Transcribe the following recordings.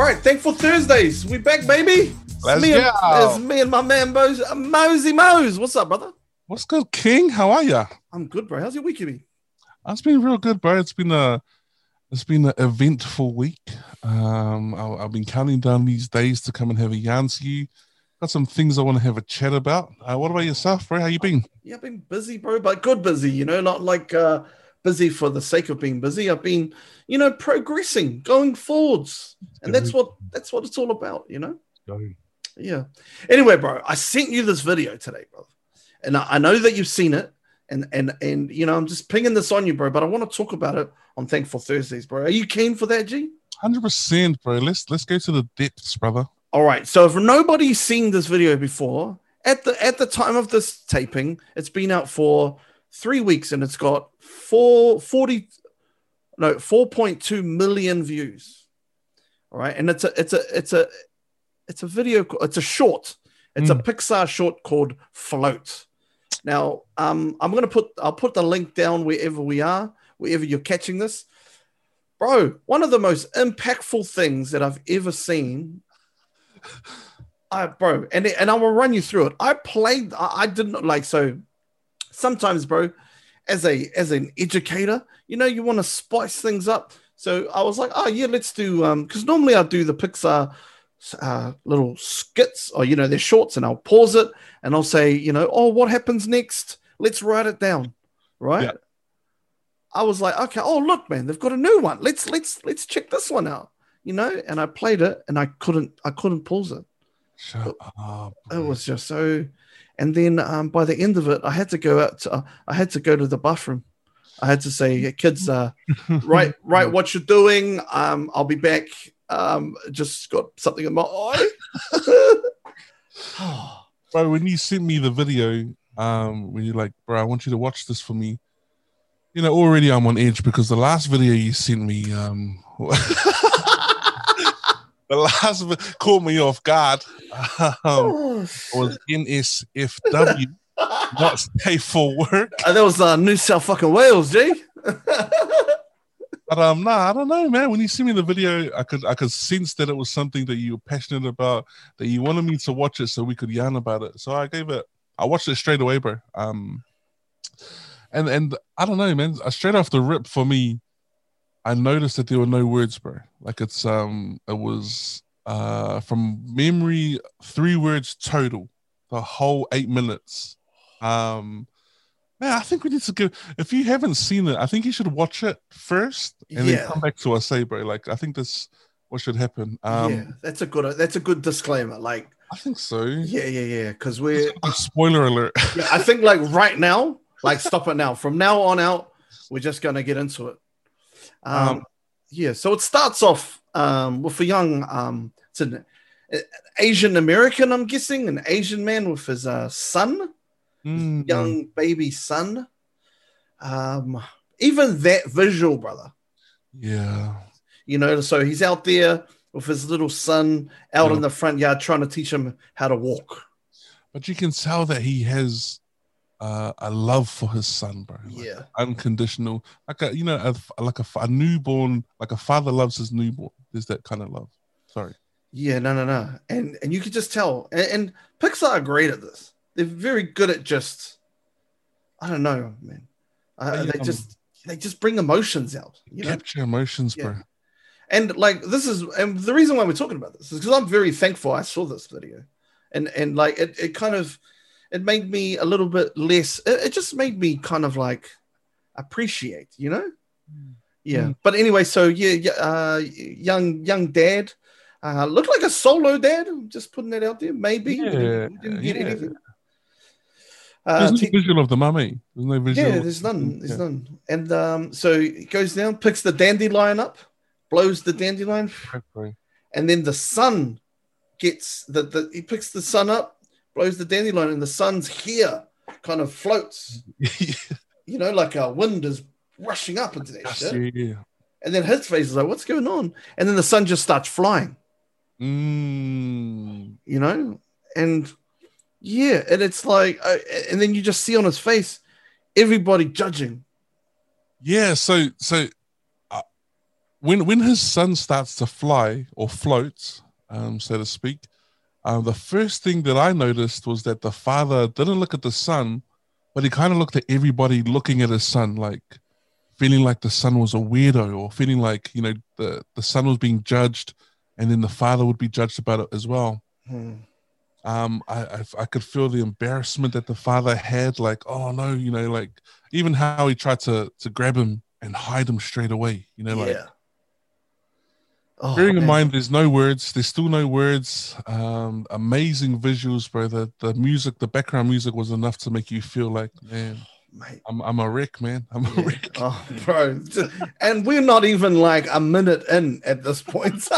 All right, thankful Thursdays. We back, baby. Let's me go. And, it's me and my man Mose, uh, Mosey Mose. What's up, brother? What's good, King? How are ya? I'm good, bro. How's your week been? It's been real good, bro. It's been a it's been an eventful week. Um, I, I've been counting down these days to come and have a yarn to you. Got some things I want to have a chat about. Uh, what about yourself, bro? How you been? Yeah, I've been busy, bro, but good busy. You know, not like uh, busy for the sake of being busy. I've been, you know, progressing, going forwards, and that's what that's what it's all about. You know. Yeah. Anyway, bro, I sent you this video today, brother, and I, I know that you've seen it, and and and you know I'm just pinging this on you, bro. But I want to talk about it on Thankful Thursdays, bro. Are you keen for that, G? Hundred percent, bro. Let's let's go to the depths, brother. All right. So if nobody's seen this video before, at the at the time of this taping, it's been out for three weeks and it's got four forty no 4.2 million views. All right. And it's a it's a it's a it's a video, it's a short. It's a Pixar short called Float. Now, um, I'm gonna put I'll put the link down wherever we are, wherever you're catching this. Bro, one of the most impactful things that I've ever seen I, bro, and and I will run you through it. I played. I, I didn't like so. Sometimes, bro, as a as an educator, you know, you want to spice things up. So I was like, oh yeah, let's do. Um, because normally I do the Pixar uh, little skits, or you know, they're shorts, and I'll pause it and I'll say, you know, oh, what happens next? Let's write it down, right? Yeah. I was like, okay, oh look, man, they've got a new one. Let's let's let's check this one out, you know. And I played it, and I couldn't I couldn't pause it. Shut up. It was just so. And then um, by the end of it, I had to go out. To, uh, I had to go to the bathroom. I had to say, kids, uh, right, right, what you're doing. Um, I'll be back. Um, just got something in my eye. bro. When you sent me the video, um, when you're like, bro, I want you to watch this for me. You know, already I'm on edge because the last video you sent me, um, the last vi- caught me off guard. Um, was NSFW, not safe for work. Uh, that was uh, New South fucking Wales, G. But um, nah, I don't know, man. When you see me in the video, I could I could sense that it was something that you were passionate about, that you wanted me to watch it so we could yarn about it. So I gave it. I watched it straight away, bro. Um, and and I don't know, man. uh, Straight off the rip for me, I noticed that there were no words, bro. Like it's um, it was uh from memory three words total, the whole eight minutes. Um, man, I think we need to give. If you haven't seen it, I think you should watch it first and Yeah. then come back to us, say, bro. Like I think that's what should happen. Um, yeah, that's a good. That's a good disclaimer. Like, I think so. yeah, yeah, yeah. Because we're. Spoiler alert. Yeah, I think like right now, like stop it now. From now on out, we're just gonna get into it. Um, Um, yeah, so it starts off um with a young um it's an Asian American, I'm guessing, an Asian man with his uh son, Mm, young baby son. Um, even that visual, brother. Yeah. You know, so he's out there with his little son out Yeah. in the front yard trying to teach him how to walk. But you can tell that he has uh, a love for his son, bro. Like, Yeah. Unconditional. Like a, you know, a, like a, a newborn, like a father loves his newborn. There's that kind of love. Sorry. Yeah, no, no, no, and and you could just tell. And, and Pixar are great at this. They're very good at just, I don't know, man. Uh, they um, just they just bring emotions out, you know. Capture emotions, Yeah. bro. And like this is, and the reason why we're talking about this is because I'm very thankful I saw this video, and and like it, it kind of, it made me a little bit less. It, it just made me kind of like appreciate, you know. Yeah, Mm. but anyway, so yeah, yeah, uh, young young dad, uh, looked like a solo dad. I'm just putting that out there. Maybe We didn't- Yeah, didn't get yeah. anything. Uh, There's no te- visual of the mummy. There's no visual. yeah, there's none. There's Yeah. none. And um, so he goes down, picks the dandelion up, blows the dandelion, and then the son gets the, the he picks the son up, blows the dandelion, and the son's here kind of floats. You know, like a wind is rushing up into that shit. yeah. And then his face is like, "What's going on?" And then the son just starts flying. Mm. You know, and yeah, and it's like, uh, and then you just see on his face everybody judging. Yeah, so so uh, when when his son starts to fly or float, um, so to speak, uh, the first thing that I noticed was that the father didn't look at the son, but he kind of looked at everybody looking at his son, like feeling like the son was a weirdo, or feeling like you know the the son was being judged, and then the father would be judged about it as well. Hmm. Um, I, I I could feel the embarrassment that the father had, like oh no, you know, like even how he tried to to grab him and hide him straight away, you know, like yeah. Oh, Bearing in mind, there's no words. There's still no words. Um, amazing visuals, bro. The the music, the background music was enough to make you feel like, man, mate. I'm I'm a wreck, man. I'm a wreck. Oh, bro. And we're not even like a minute in at this point.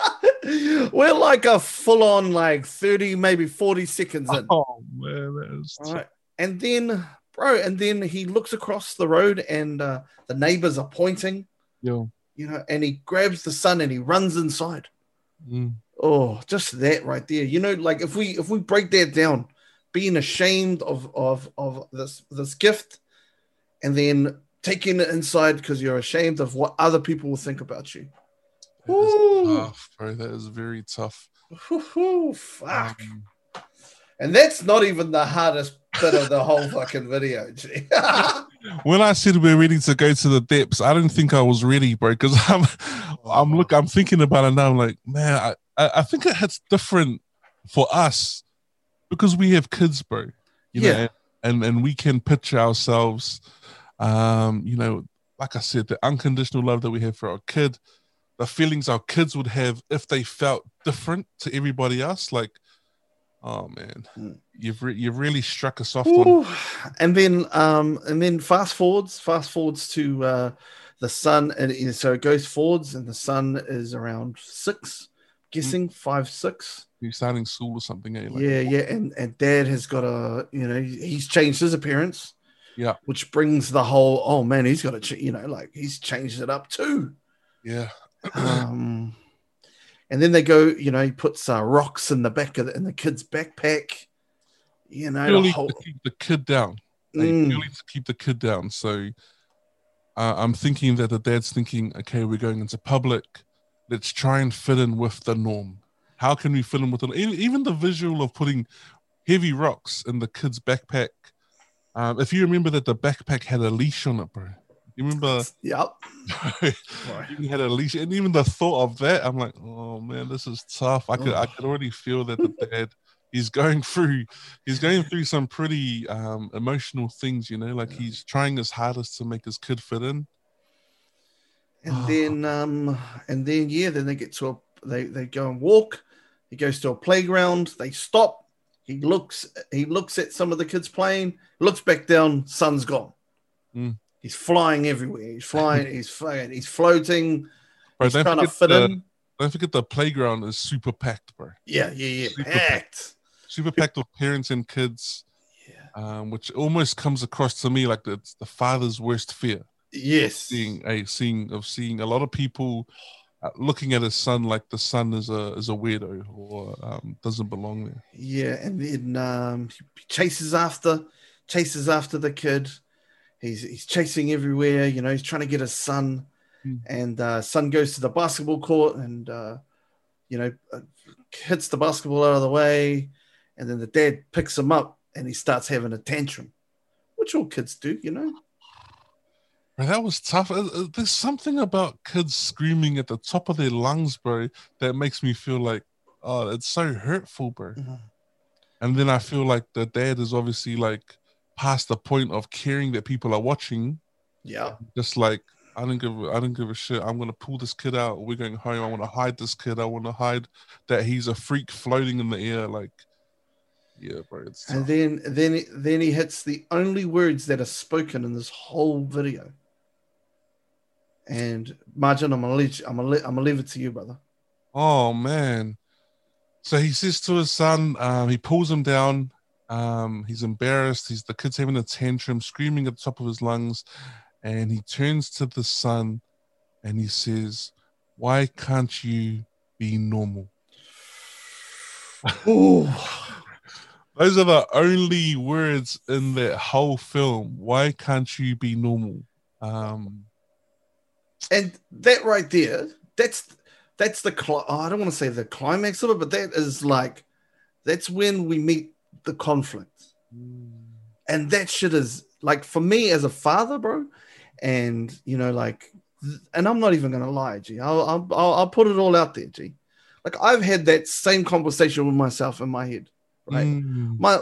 we're like a full on like 30, maybe 40 seconds in. Oh man, that is All right. And then, bro, and then he looks across the road and uh, the neighbors are pointing, yo. You know, and he grabs the son and he runs inside. Mm. Oh, just that right there. You know, like if we if we break that down, being ashamed of of of this this gift, and then taking it inside because you're ashamed of what other people will think about you. That is Ooh. tough, bro. That is very tough. Whew, fuck. Um, and that's not even the hardest bit of the whole fucking video. When I said we're ready to go to the depths, I didn't think I was ready, bro. Because I'm, I'm look, I'm thinking about it now. I'm like, man, I, I, think it hits different for us because we have kids, bro. You Yeah. know, and and we can picture ourselves, um, you know, like I said, the unconditional love that we have for our kid, the feelings our kids would have if they felt different to everybody else. Like, oh man, Mm. you've re- you've really struck a soft one. And then um and then fast forwards fast forwards to uh the son and and so it goes forwards and the son is around six guessing five six You're starting school or something, eh? Like, yeah yeah and and dad has got a you know he's changed his appearance Yeah. which brings the whole oh man he's got to ch- you know like he's changed it up too yeah. um and then they go you know he puts uh, rocks in the back of the, in the kid's backpack you know the purely whole, to keep the kid down. Mm. Purely to keep the kid down. So uh, I'm thinking that the dad's thinking, okay, we're going into public. Let's try and fit in with the norm. How can we fit in with the even the visual of putting heavy rocks in the kid's backpack? Um, if you remember that the backpack had a leash on it, bro. You remember yep even had a leash, and even the thought of that, I'm like, oh man, this is tough. I could, I could already feel that the dad, he's going through, he's going through some pretty um, emotional things. You know, like he's trying his hardest to make his kid fit in. and then um and then yeah then they get to a they they go and walk he goes to a playground they stop he looks he looks at some of the kids playing looks back down son's gone Mm. He's flying everywhere he's flying he's flying he's floating Bro, he's don't trying to forget fit the, in don't forget the playground is super packed, bro. yeah yeah yeah Super packed Super packed with parents and kids, yeah um, which almost comes across to me like it's the father's worst fear. yes seeing a seeing of seeing a lot of people uh, looking at his son like the son is a is a weirdo or um, doesn't belong there. Yeah, and then um, he chases after, chases after the kid. He's he's chasing everywhere. You know, he's trying to get his son, Hmm. and uh, son goes to the basketball court and uh, you know uh, hits the basketball out of the way, and then the dad picks him up and he starts having a tantrum, which all kids do. You know. Bro, that was tough. Uh, uh, There's something about kids screaming at the top of their lungs, bro, that makes me feel like, oh, it's so hurtful, bro. Mhm. And then I feel like the dad is obviously like past the point of caring that people are watching. Yeah. Just like I don't give I don't give a shit. I'm gonna pull this kid out. We're going home. I want to hide this kid. I want to hide that he's a freak floating in the air. Like, yeah, bro. And then then then he hits the only words that are spoken in this whole video. And Margin, I'm gonna leave, I'm gonna, I'm gonna leave it to you, brother. Oh man. So he says to his son, um, he pulls him down. Um, he's embarrassed. He's the kid's having a tantrum, screaming at the top of his lungs, and he turns to the son and he says, Why can't you be normal? Those are the only words in that whole film. Why can't you be normal? Um, and that right there, that's that's the cli- oh, I don't want to say the climax of it, but that is like that's when we meet the conflict, and that shit is like for me as a father, bro, and you know like, and I'm not even gonna lie, G. I'll I'll, I'll I'll put it all out there, G. Like I've had that same conversation with myself in my head, right? Mm. my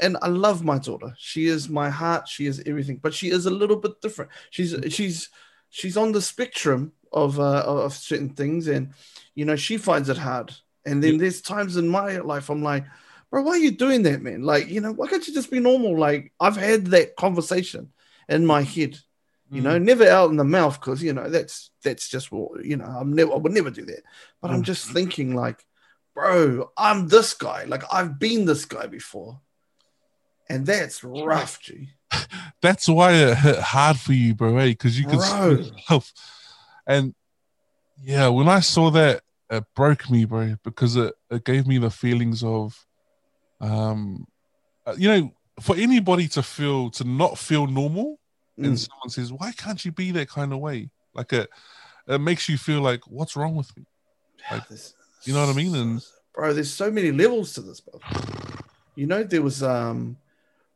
and I love my daughter. She is my heart. She is everything, but she is a little bit different. She's she's she's on the spectrum of uh, of certain things, and you know she finds it hard. And then Yeah. there's times in my life I'm like, bro, why are you doing that, man? Like, you know, why can't you just be normal? Like, I've had that conversation in my head, you know, never out in the mouth because you know that's that's just what you know. I'm never I would never do that. But I'm Mm. just thinking like, bro, I'm this guy. Like I've been this guy before. And that's rough, G. that's why it hit hard for you, bro, eh? Because you could yourself. And yeah, when I saw that, it broke me, bro, because it, it gave me the feelings of, um, uh, you know, for anybody to feel to not feel normal, and Mm. someone says, "Why can't you be that kind of way?" Like it, it makes you feel like, "What's wrong with me?" Like, There's- you know what I mean? And- bro, there's so many levels to this, bro. You know, there was um,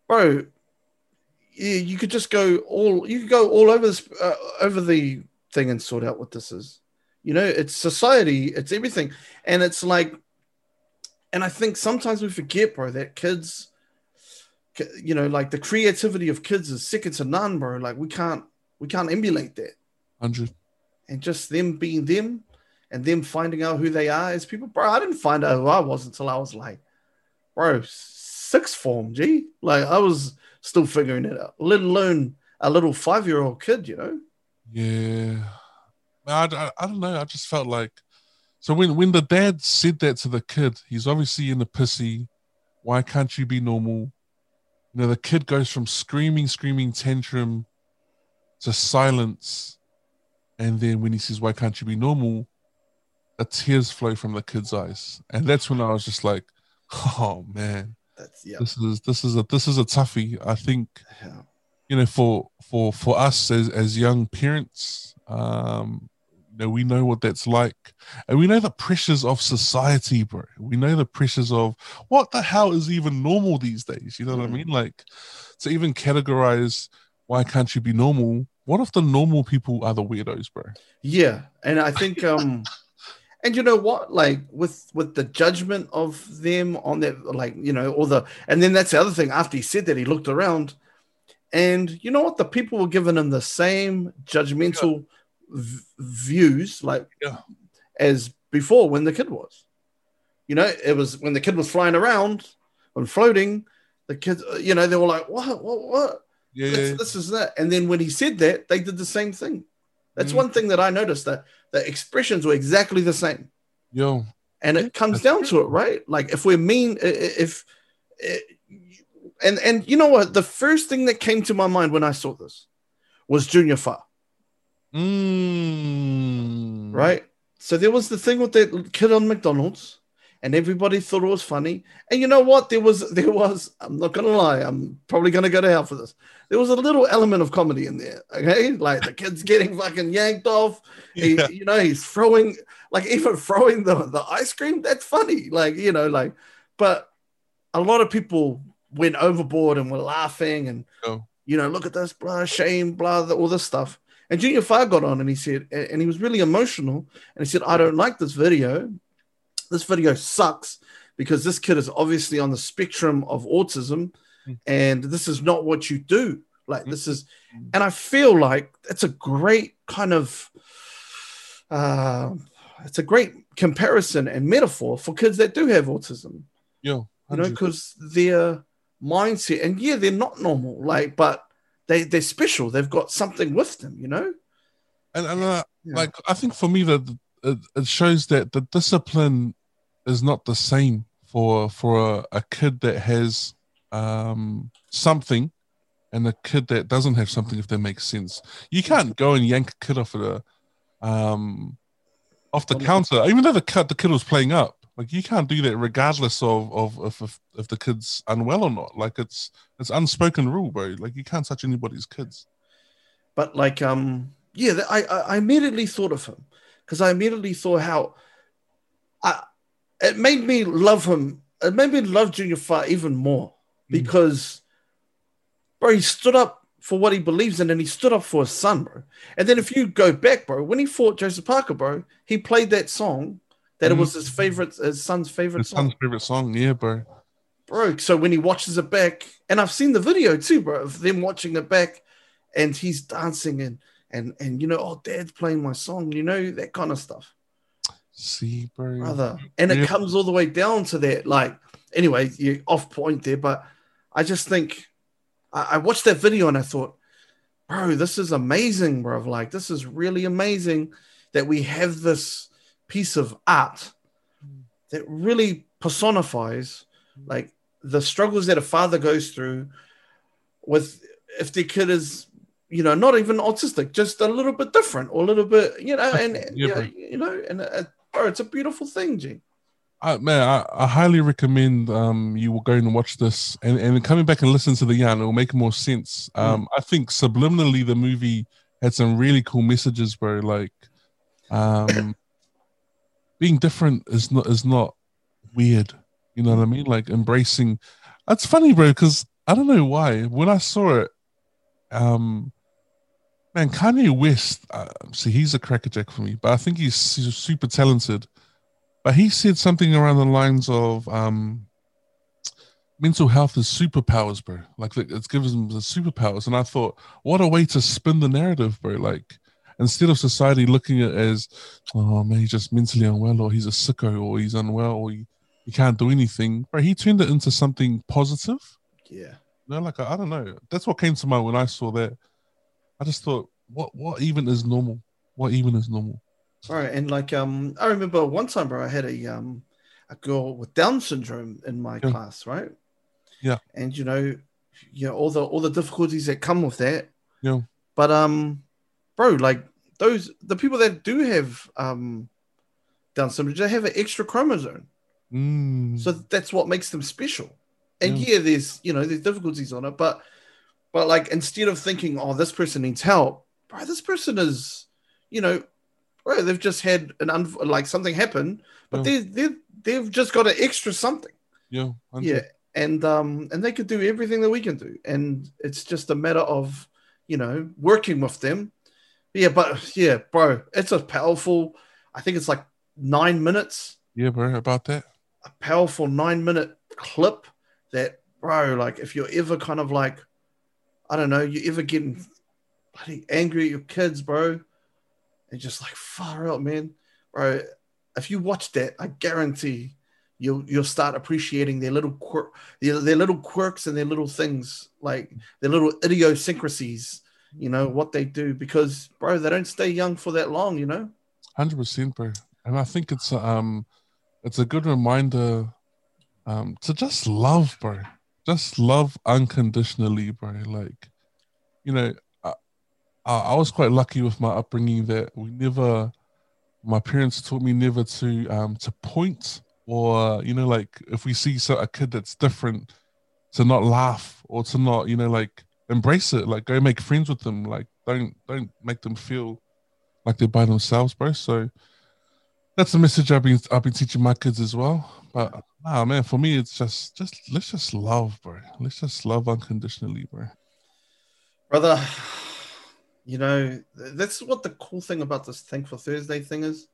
bro, yeah, you could just go all you could go all over this uh, over the thing and sort out what this is. You know, it's society, it's everything, and it's like, and I think sometimes we forget, bro, that kids, you know, like the creativity of kids is second to none, bro. Like we can't we can't emulate that Hundred, and just them being them and them finding out who they are as people. Bro, I didn't find out who I was until I was like, bro, sixth form, G. Like I was still figuring it out, let alone a little five year old kid, you know? yeah. I, I, I don't know. I just felt like so when when the dad said that to the kid, he's obviously in the pissy. Why can't you be normal? You know, the kid goes from screaming, screaming tantrum to silence, and then when he says, "Why can't you be normal?" the tears flow from the kid's eyes, and that's when I was just like, "Oh man, That's yeah. this is this is a this is a toughie." I think yeah. you know for for for us as as young parents um know we know what that's like. And we know the pressures of society bro. We know the pressures of what the hell is even normal these days? You know what i Mm. mean? Like to even categorize why can't you be normal? What if the normal people are the weirdos bro? Yeah, and I think um and you know what? Like with with the judgment of them on that like you know all the and then that's the other thing after he said that he looked around and you know what? The people were giving him the same judgmental v- views like Yeah. as before when the kid was you know it was when the kid was flying around and floating the kids uh, you know they were like what what what yeah, this, this is that. And then when he said that, they did the same thing. That's Mm. one thing that I noticed that the expressions were exactly the same. yo And it comes that's down to it, right? Like if we're mean, i- i- if, and and you know what? The first thing that came to my mind when I saw this was Junior Fa, mm. right? So there was the thing with that kid on McDonald's, and everybody thought it was funny. And you know what? There was there was. I'm not gonna lie. I'm probably gonna go to hell for this. There was a little element of comedy in there. Okay, like the kid's getting fucking yanked off. He, Yeah. you know, he's throwing like even throwing the the ice cream. That's funny. Like you know, like, but a lot of people went overboard and were laughing and Oh. you know, look at this, blah, shame, blah, all this stuff. And Junior Fa got on and he said, and he was really emotional. And he said, I don't like this video. This video sucks because this kid is obviously on the spectrum of autism Mm. and this is not what you do. Like, this is, Mm. and I feel like it's a great kind of, uh, it's a great comparison and metaphor for kids that do have autism yo you know, because their mindset, and yeah, they're not normal, like, but they they're special. They've got something with them, you know. and, and uh, Yeah. like I think for me that it, it shows that the discipline is not the same for for a, a kid that has um something and a kid that doesn't have something if that makes sense you can't go and yank a kid off the um off the counter even though the kid the kid was playing up like you can't do that regardless of of if, if if the kid's unwell or not like it's it's unspoken rule bro like you can't touch anybody's kids But like, um, yeah, I I immediately thought of him because I immediately thought how I it made me love him. It made me love Junior Fa even more Mm. because, bro, he stood up for what he believes in and he stood up for his son, bro. And then if you go back, bro, when he fought Joseph Parker, bro, he played that song that it was his favorite, his son's favorite His song son's favorite song, yeah, bro. bro. So when he watches it back, and I've seen the video too, bro, of them watching it back, and he's dancing and and and you know, oh, dad's playing my song, you know, that kind of stuff, See, bro. brother. And it comes all the way down to that. Like, anyway, you're off point there, but I just think I, I watched that video and I thought, bro, this is amazing, bro. Like, this is really amazing that we have this piece of art that really personifies like the struggles that a father goes through with if their kid is you know not even autistic just a little bit different or a little bit you know and Yeah, you, know, you know and uh, bro it's a beautiful thing G. I, man, I, I highly recommend um you will go and watch this and, and coming back and listen to the yarn, it will make more sense. Mm. Um, I think subliminally the movie had some really cool messages, bro. Like, um, being different is not is not weird. You know what I mean? Like embracing. That's funny, bro. Because I don't know why when I saw it, um, man, Kanye West. Uh, see, he's a crackerjack for me, but I think he's, he's super talented. But he said something around the lines of um, mental health is superpowers, bro. Like it gives them the superpowers. And I thought, what a way to spin the narrative, bro. Like instead of society looking at it as, oh man, he's just mentally unwell, or he's a sicko, or he's unwell, or he, he can't do anything. Bro, he turned it into something positive. yeah You know, like I, I don't know. That's what came to mind when I saw that. I just thought, what what even is normal? What even is normal? all right and like um i remember one time bro i had a um a girl with down syndrome in my Yeah. class right Yeah. and you know you know all the all the difficulties that come with that Yeah. but um bro like those the people that do have um down syndrome they have an extra chromosome. Mm, so that's what makes them special. And Yeah. yeah there's you know there's difficulties on it but but like instead of thinking oh this person needs help bro this person is you know bro they've just had an un- like something happen but Yeah. they they they've just got an extra something. Yeah, yeah and um and they could do everything that we can do. And it's just a matter of you know working with them yeah but yeah bro it's a powerful i think it's like nine minutes yeah, bro. About that. a powerful nine minute clip that bro like if you're ever kind of like i don't know you're ever getting bloody angry at your kids bro and just like far out man bro if you watch that i guarantee you'll you'll start appreciating their little quirk their, their little quirks and their little things like their little idiosyncrasies you know what they do because bro they don't stay young for that long you know Hundred percent, bro. And I think it's um, it's a good reminder, um, to just love, bro. Just love unconditionally, bro. Like, you know, I, I I was quite lucky with my upbringing that we never, my parents taught me never to um to point or you know like if we see so a kid that's different, to not laugh or to not you know like embrace it, like go make friends with them, like don't don't make them feel like they're by themselves, bro. So that's a message I've been I've been teaching my kids as well. But ah man, for me it's just just let's just love, bro. Let's just love unconditionally, bro. brother you know that's what the cool thing about this thankful thursday thing is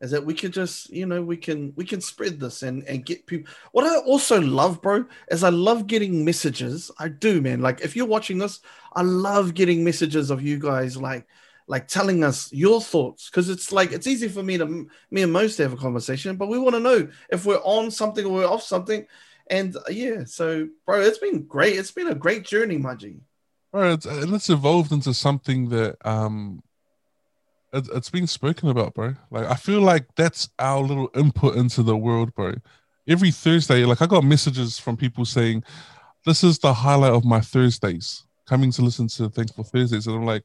is that we could just you know we can we can spread this and and get people what i also love bro is i love getting messages. I do man. Like if you're watching this i love getting messages of you guys like like telling us your thoughts because it's like it's easy for me to me and Mose to have a conversation but we want to know if we're on something or we're off something. And uh, yeah so bro it's been great. It's been a great journey my g. Bro, it's, and it's evolved into something that um it, it's been spoken about, bro. Like I feel like that's our little input into the world, bro. Every Thursday, like I got messages from people saying, This is the highlight of my Thursdays, coming to listen to Thankful Thursdays. And I'm like,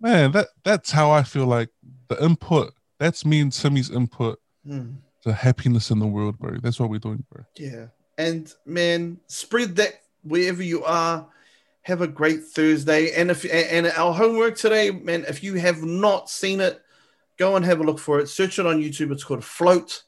man, that that's how I feel like the input, that's me and Timmy's input Hmm. to happiness in the world, bro. That's what we're doing, bro. Yeah. And man, spread that wherever you are. Have a great Thursday. And if and our homework today, man, if you have not seen it, go and have a look for it. Search it on YouTube. It's called Float.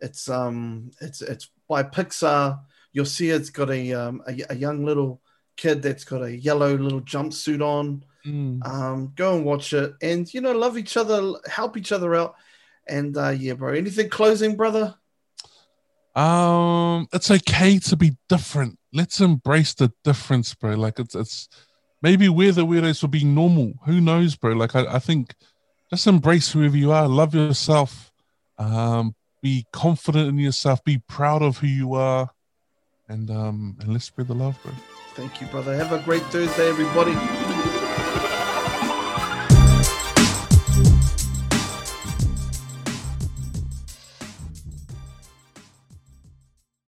It's um it's it's by Pixar. You'll see it's got a um a, a young little kid that's got a yellow little jumpsuit on. Mm. Um, go and watch it, and you know, love each other, help each other out, and uh, yeah, bro. Anything closing, brother? Um, it's okay to be different. Let's embrace the difference, bro. Like it's it's maybe we're the weirdos for being normal. Who knows, bro? Like I, I think just embrace whoever you are, love yourself, um, be confident in yourself, be proud of who you are, and um, and let's spread the love, bro. Thank you, brother. Have a great Thursday, everybody.